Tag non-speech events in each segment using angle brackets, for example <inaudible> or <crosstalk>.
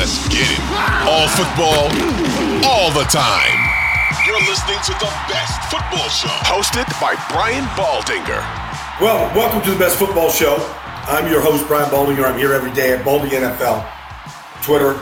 Let's get it. All football, all the time. You're listening to the best football show, hosted by Brian Baldinger. Well, welcome to the best football show. I'm your host, Brian Baldinger. I'm here every day at Baldy NFL, Twitter,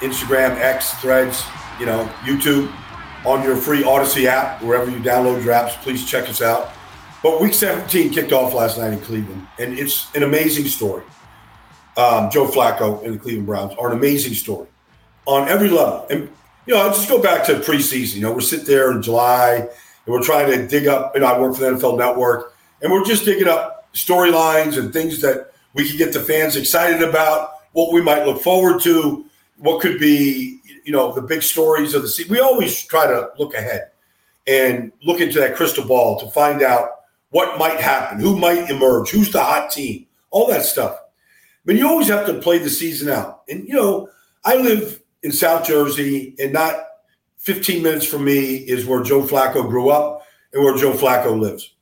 Instagram, X, Threads, you know, YouTube, on your free Audacy app, wherever you download your apps. Please check us out. But Week 17 kicked off last night in Cleveland, and it's an amazing story um, Joe Flacco and the Cleveland Browns are an amazing story on every level. And you know, I just go back to preseason. You know, we're sitting there in July and we're trying to dig up. And I work for the NFL Network, and we're just digging up storylines and things that we could get the fans excited about. What we might look forward to, what could be, you know, the big stories of the season. We always try to look ahead and look into that crystal ball to find out what might happen, who might emerge, who's the hot team, all that stuff. But you always have to play the season out. And, you know, I live in South Jersey, and not 15 minutes from me is where Joe Flacco grew up and where Joe Flacco lives.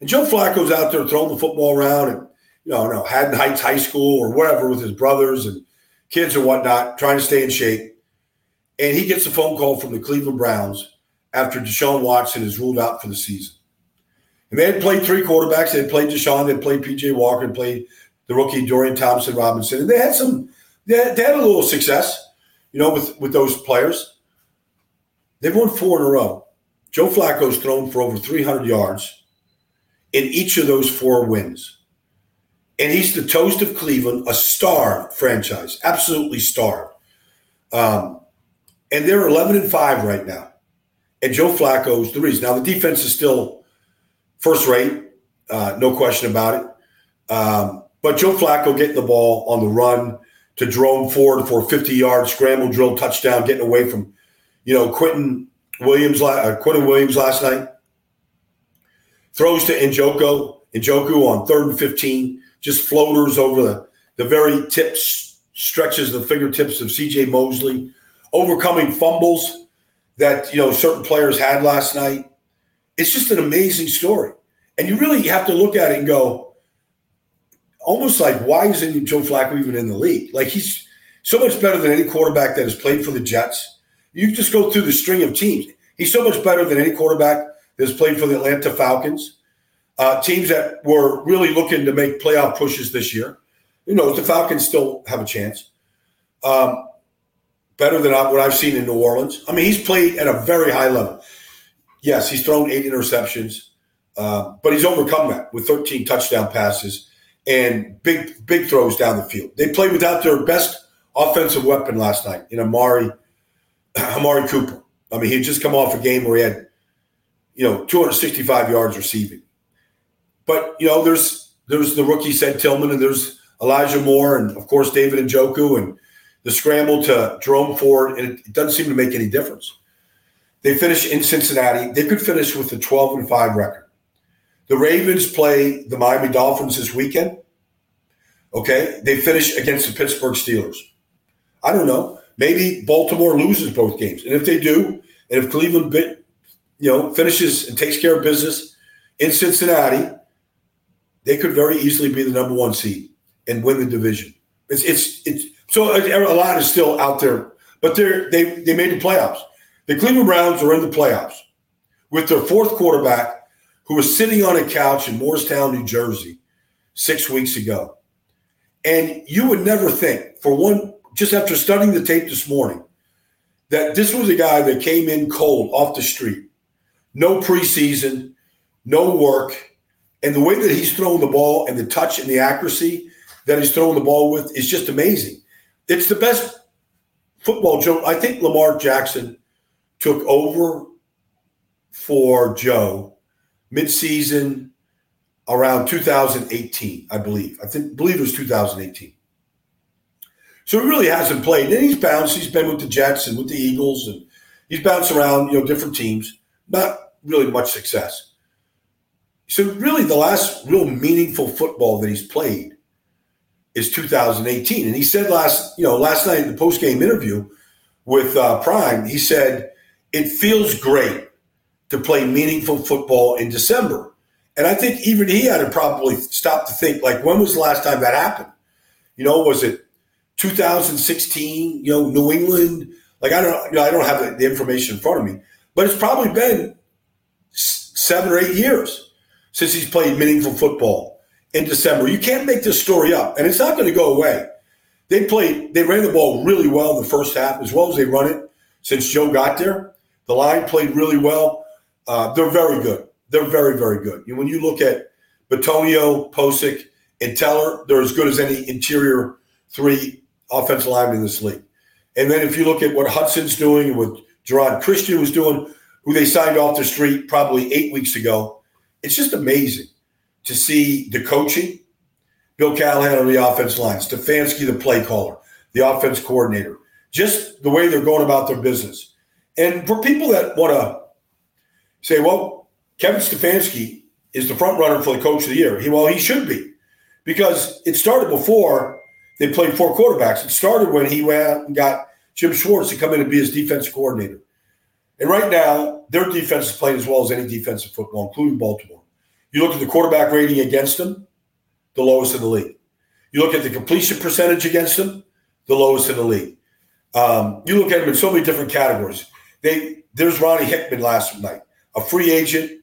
And Joe Flacco's out there throwing the football around and, you know, know Haddon Heights High School or whatever with his brothers and kids and whatnot, trying to stay in shape. And he gets a phone call from the Cleveland Browns after Deshaun Watson is ruled out for the season. And they had played three quarterbacks. They had played Deshaun, they had played PJ Walker, and played the rookie Dorian Thompson Robinson. And they had some, they had, they had a little success, you know, with, with those players. They've won four in a row. Joe Flacco's thrown for over 300 yards in each of those four wins. And he's the toast of Cleveland, a star franchise, absolutely star. Um, and they're 11 and 5 right now. And Joe Flacco's the reason. Now, the defense is still first rate, uh, no question about it. Um, but Joe Flacco getting the ball on the run to Jerome Ford for a 50 yard scramble drill touchdown, getting away from, you know, Quinnen Williams, uh, Quinnen Williams last night. Throws to Njoku, Njoku on third and 15, just floaters over the, the very tips, stretches the fingertips of CJ Mosley, overcoming fumbles that, you know, certain players had last night. It's just an amazing story. And you really have to look at it and go, almost like why isn't Joe Flacco even in the league? Like he's so much better than any quarterback that has played for the Jets. You just go through the string of teams. He's so much better than any quarterback that has played for the Atlanta Falcons, uh, teams that were really looking to make playoff pushes this year. You know, the Falcons still have a chance. Um, better than what I've seen in New Orleans. I mean, he's played at a very high level. Yes, he's thrown eight interceptions, uh, but he's overcome that with 13 touchdown passes and big big throws down the field. They played without their best offensive weapon last night in Amari <clears throat> Amari Cooper. I mean, he had just come off a game where he had, you know, 265 yards receiving. But you know, there's there's the rookie said Tillman, and there's Elijah Moore, and of course David Njoku, and the scramble to Jerome Ford, and it, it doesn't seem to make any difference. They finish in Cincinnati. They could finish with a 12 and 5 record. The Ravens play the Miami Dolphins this weekend. Okay, they finish against the Pittsburgh Steelers. I don't know. Maybe Baltimore loses both games, and if they do, and if Cleveland, bit, you know, finishes and takes care of business in Cincinnati, they could very easily be the number one seed and win the division. It's it's it's so a lot is still out there, but they're they they made the playoffs. The Cleveland Browns are in the playoffs with their fourth quarterback, who was sitting on a couch in Morristown, New Jersey, six weeks ago. And you would never think, for one, just after studying the tape this morning, that this was a guy that came in cold off the street, no preseason, no work, and the way that he's throwing the ball and the touch and the accuracy that he's throwing the ball with is just amazing. It's the best football joke. I think Lamar Jackson took over for Joe midseason around 2018, I believe. I think believe it was 2018. So he really hasn't played. And he's bounced. He's been with the Jets and with the Eagles, and he's bounced around, you know, different teams. Not really much success. So really, the last real meaningful football that he's played is 2018. And he said last, you know, last night in the post game interview with uh, Prime, he said it feels great to play meaningful football in December. And I think even he had to probably stop to think, like, when was the last time that happened? You know, was it 2016? You know, New England. Like, I don't, you know, I don't have the, information in front of me, but it's probably been seven or eight years since he's played meaningful football in December. You can't make this story up, and it's not going to go away. They played, they ran the ball really well in the first half, as well as they run it since Joe got there. The line played really well. Uh, they're very good. They're very, very good. When you look at Bitonio, Pocic, and Teller, they're as good as any interior three offensive linemen in this league. And then if you look at what Hudson's doing and what Geron Christian was doing, who they signed off the street probably eight weeks ago, it's just amazing to see the coaching. Bill Callahan on the offense line, Stefanski, the play caller, the offense coordinator, just the way they're going about their business. And for people that want to say, well, Kevin Stefanski is the front runner for the coach of the year. He, well, he should be because it started before they played four quarterbacks. It started when he went and got Jim Schwartz to come in and be his defense coordinator. And right now, their defense is playing as well as any defensive football, including Baltimore. You look at the quarterback rating against them, the lowest in the league. You look at the completion percentage against them, the lowest in the league. Um, you look at them in so many different categories. They there's Ronnie Hickman last night a free agent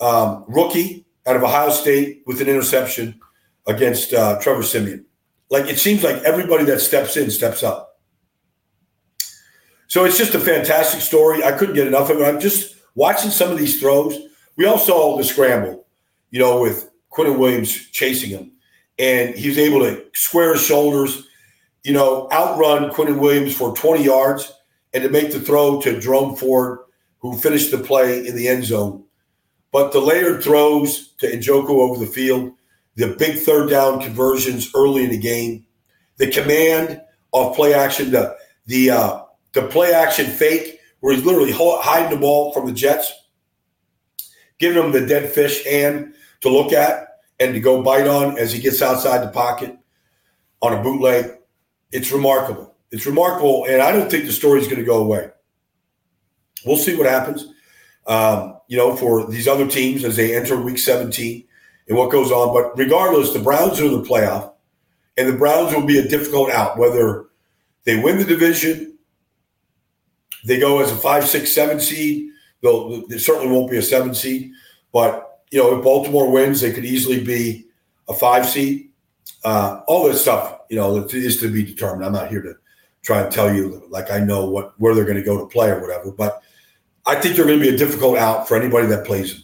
um, rookie out of Ohio State with an interception against uh, Trevor Siemian. Like it seems like everybody that steps in steps up. So it's just a fantastic story. I couldn't get enough of it. I'm just watching some of these throws. We all saw the scramble, you know, with Quinnen Williams chasing him, and he was able to square his shoulders, you know, outrun Quinnen Williams for 20 yards, and to make the throw to Jerome Ford who finished the play in the end zone. But the layered throws to Njoku over the field, the big third down conversions early in the game, the command of play action, the the uh, the play action fake where he's literally hiding the ball from the Jets, giving him the dead fish hand to look at and to go bite on as he gets outside the pocket on a bootleg. It's remarkable. It's remarkable, and I don't think the story is going to go away we'll see what happens. Um, you know, for these other teams as they enter Week 17 and what goes on. But regardless, the Browns are in the playoff, and the Browns will be a difficult out. Whether they win the division, they go as a five, six, seven seed. They'll, they certainly won't be a seven seed, but you know, if Baltimore wins, they could easily be a five seed. Uh, all this stuff, you know, is to be determined. I'm not here to try and tell you like I know what where they're going to go to play or whatever. But I think they're going to be a difficult out for anybody that plays them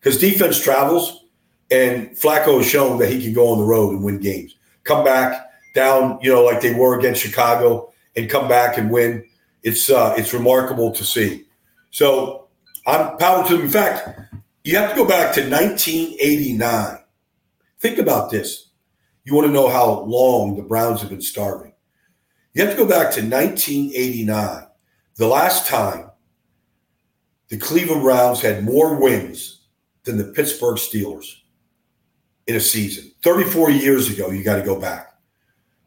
because defense travels, and Flacco has shown that he can go on the road and win games. Come back down, you know, like they were against Chicago, and come back and win. It's uh, it's remarkable to see. So I'm power to them. In fact, you have to go back to 1989. Think about this. You want to know how long the Browns have been starving. You have to go back to 1989, the last time the Cleveland Browns had more wins than the Pittsburgh Steelers. in a season. 34 years ago, you got to go back.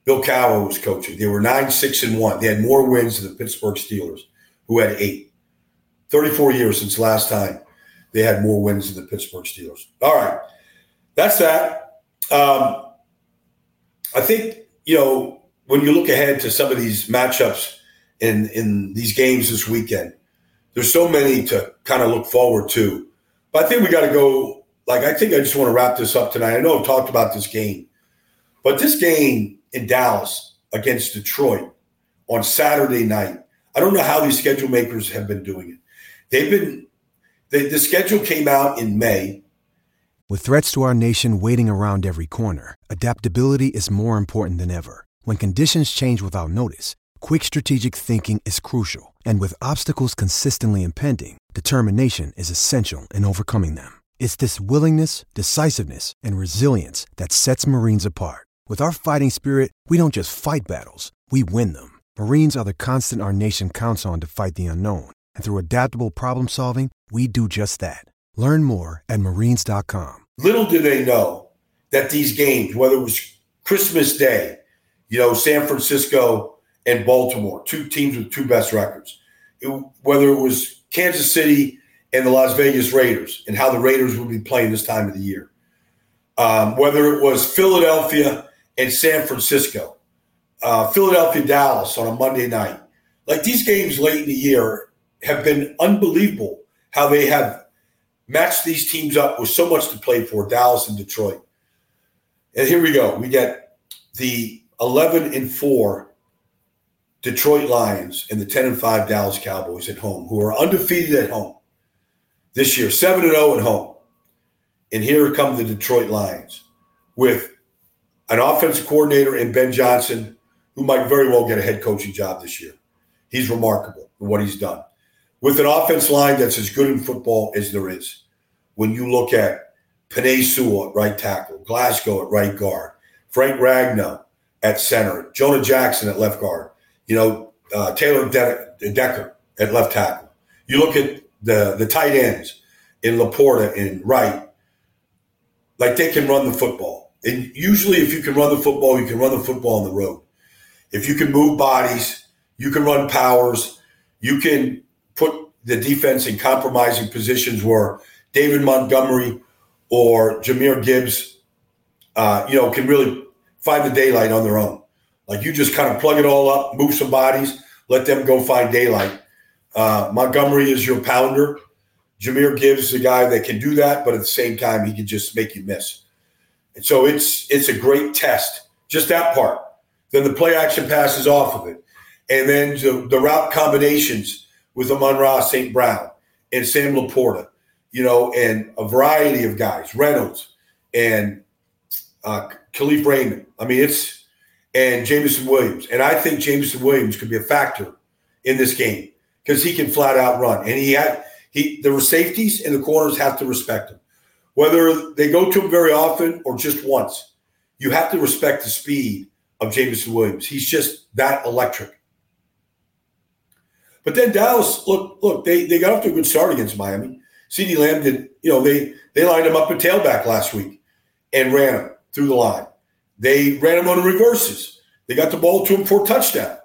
Bill Cowher was coaching. They were nine, six, and one. They had more wins than the Pittsburgh Steelers, who had eight. 34 years since last time they had more wins than the Pittsburgh Steelers. All right. That's that. Um, I think, you know, when you look ahead to some of these matchups in, in these games this weekend, there's so many to kind of look forward to. But I think we got to go. Like, I think I just want to wrap this up tonight. I know I've talked about this game, but this game in Dallas against Detroit on Saturday night, I don't know how these schedule makers have been doing it. They've been, the, the schedule came out in May. With threats to our nation waiting around every corner, adaptability is more important than ever. When conditions change without notice, quick strategic thinking is crucial. And with obstacles consistently impending, determination is essential in overcoming them. It's this willingness, decisiveness, and resilience that sets Marines apart. With our fighting spirit, we don't just fight battles, we win them. Marines are the constant our nation counts on to fight the unknown. And through adaptable problem solving, we do just that. Learn more at marines.com. Little do they know that these games, whether it was Christmas Day, you know, San Francisco and Baltimore, two teams with two best records, it, whether it was Kansas City and the Las Vegas Raiders and how the Raiders would be playing this time of the year, um, whether it was Philadelphia and San Francisco, uh, Philadelphia Dallas on a Monday night. Like these games late in the year have been unbelievable how they have matched these teams up with so much to play for, Dallas and Detroit. And here we go. We get the 11 and 4 Detroit Lions and the 10 and 5 Dallas Cowboys at home, who are undefeated at home this year, 7 and 0 at home. And here come the Detroit Lions with an offensive coordinator in Ben Johnson, who might very well get a head coaching job this year. He's remarkable for what he's done with an offense line that's as good in football as there is. When you look at Penei Sewell at right tackle, Glasgow at right guard, Frank Ragnow at center, Jonah Jackson at left guard, you know, uh, Taylor De- Decker at left tackle. You look at the the tight ends in LaPorta and Wright, like they can run the football. And usually, if you can run the football, you can run the football on the road. If you can move bodies, you can run powers, you can put the defense in compromising positions where David Montgomery or Jahmyr Gibbs, uh, you know, can really find the daylight on their own. Like you just kind of plug it all up, move some bodies, let them go find daylight. Uh, Montgomery is your pounder. Jahmyr Gibbs is the guy that can do that, but at the same time, he can just make you miss. And so it's it's a great test, just that part. Then the play action passes off of it, and then the, the route combinations with Amon-Ra St. Brown and Sam LaPorta, you know, and a variety of guys, Reynolds and uh, Kalif Raymond. I mean, it's and Jameson Williams. And I think Jameson Williams could be a factor in this game because he can flat out run. And he had he the safeties and the corners have to respect him. Whether they go to him very often or just once, you have to respect the speed of Jameson Williams. He's just that electric. But then Dallas, look, look, they, they got off to a good start against Miami. CeeDee Lamb did, you know, they they lined him up at tailback last week and ran him through the line. They ran him on the reverses. They got the ball to him for a touchdown.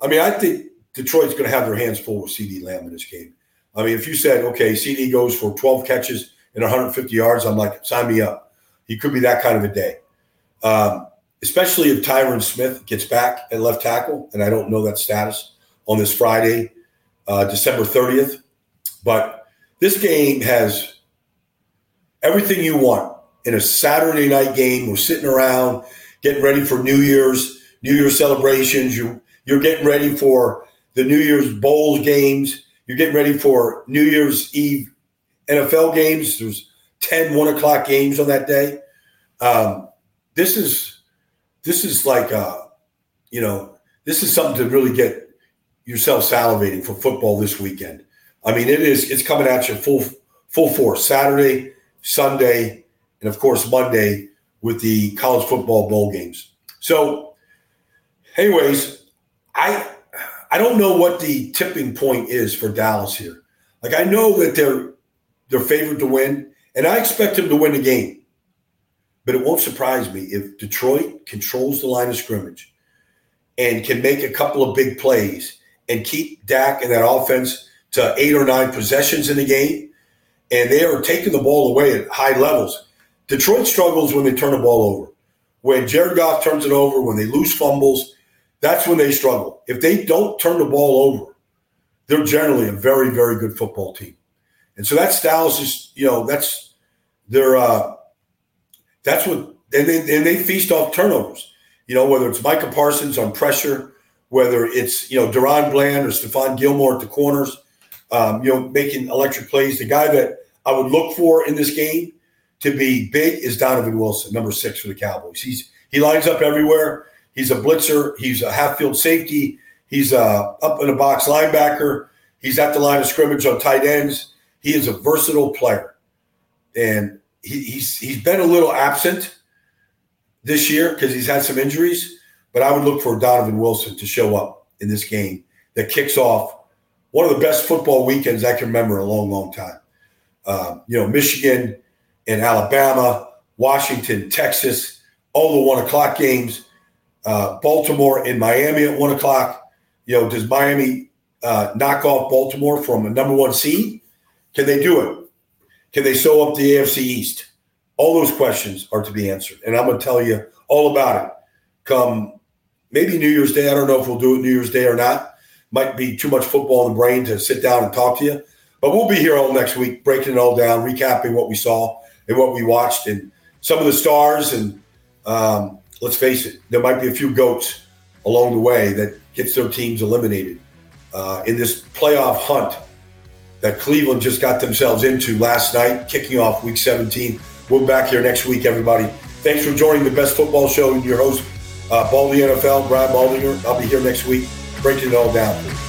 I mean, I think Detroit's going to have their hands full with CeeDee Lamb in this game. I mean, if you said, okay, CeeDee goes for 12 catches and 150 yards, I'm like, sign me up. He could be that kind of a day. Um, especially if Tyron Smith gets back at left tackle, and I don't know that status on this Friday uh, December 30th. But this game has everything you want in a Saturday night game. We're sitting around getting ready for New Year's, New Year's celebrations. You, you're getting ready for the New Year's Bowl games. You're getting ready for New Year's Eve NFL games. There's 10, 1 o'clock games on that day. Um, this is this is like uh, you know, this is something to really get yourself salivating for football this weekend. I mean, it is it's coming at you full full force Saturday, Sunday, and of course Monday with the college football bowl games. So, anyways, I I don't know what the tipping point is for Dallas here. Like I know that they're they're favored to win, and I expect them to win the game. but it won't surprise me if Detroit controls the line of scrimmage and can make a couple of big plays and keep Dak and that offense to eight or nine possessions in the game. And they are taking the ball away at high levels. Detroit struggles when they turn the ball over. When Jared Goff turns it over, when they lose fumbles, that's when they struggle. If they don't turn the ball over, they're generally a very, very good football team. And so that's Dallas is, you know, that's their uh that's what and they and they feast off turnovers. You know, whether it's Micah Parsons on pressure, whether it's, you know, DaRon Bland or Stephon Gilmore at the corners, um, you know, making electric plays. The guy that I would look for in this game to be big is Donovan Wilson, number six for the Cowboys. He's he lines up everywhere. He's a blitzer. He's a half field safety. He's a up in the box linebacker. He's at the line of scrimmage on tight ends. He is a versatile player, and he, he's he's been a little absent this year because he's had some injuries. But I would look for Donovan Wilson to show up in this game that kicks off one of the best football weekends I can remember in a long, long time. Um, you know, Michigan and Alabama, Washington, Texas, all the one o'clock games. Uh, Baltimore and Miami at one o'clock. You know, does Miami uh, knock off Baltimore from a number one seed? Can they do it? Can they sew up the AFC East? All those questions are to be answered, and I'm going to tell you all about it. Come maybe New Year's Day. I don't know if we'll do it New Year's Day or not. Might be too much football in the brain to sit down and talk to you, but we'll be here all next week, breaking it all down, recapping what we saw and what we watched, and some of the stars. And um, let's face it, there might be a few goats along the way that gets their teams eliminated uh, in this playoff hunt that Cleveland just got themselves into last night, kicking off Week 17. We'll back here next week, everybody. Thanks for joining the best football show. Your host, uh, Baldy NFL, Brad Baldinger. I'll be here next week breaking it all down.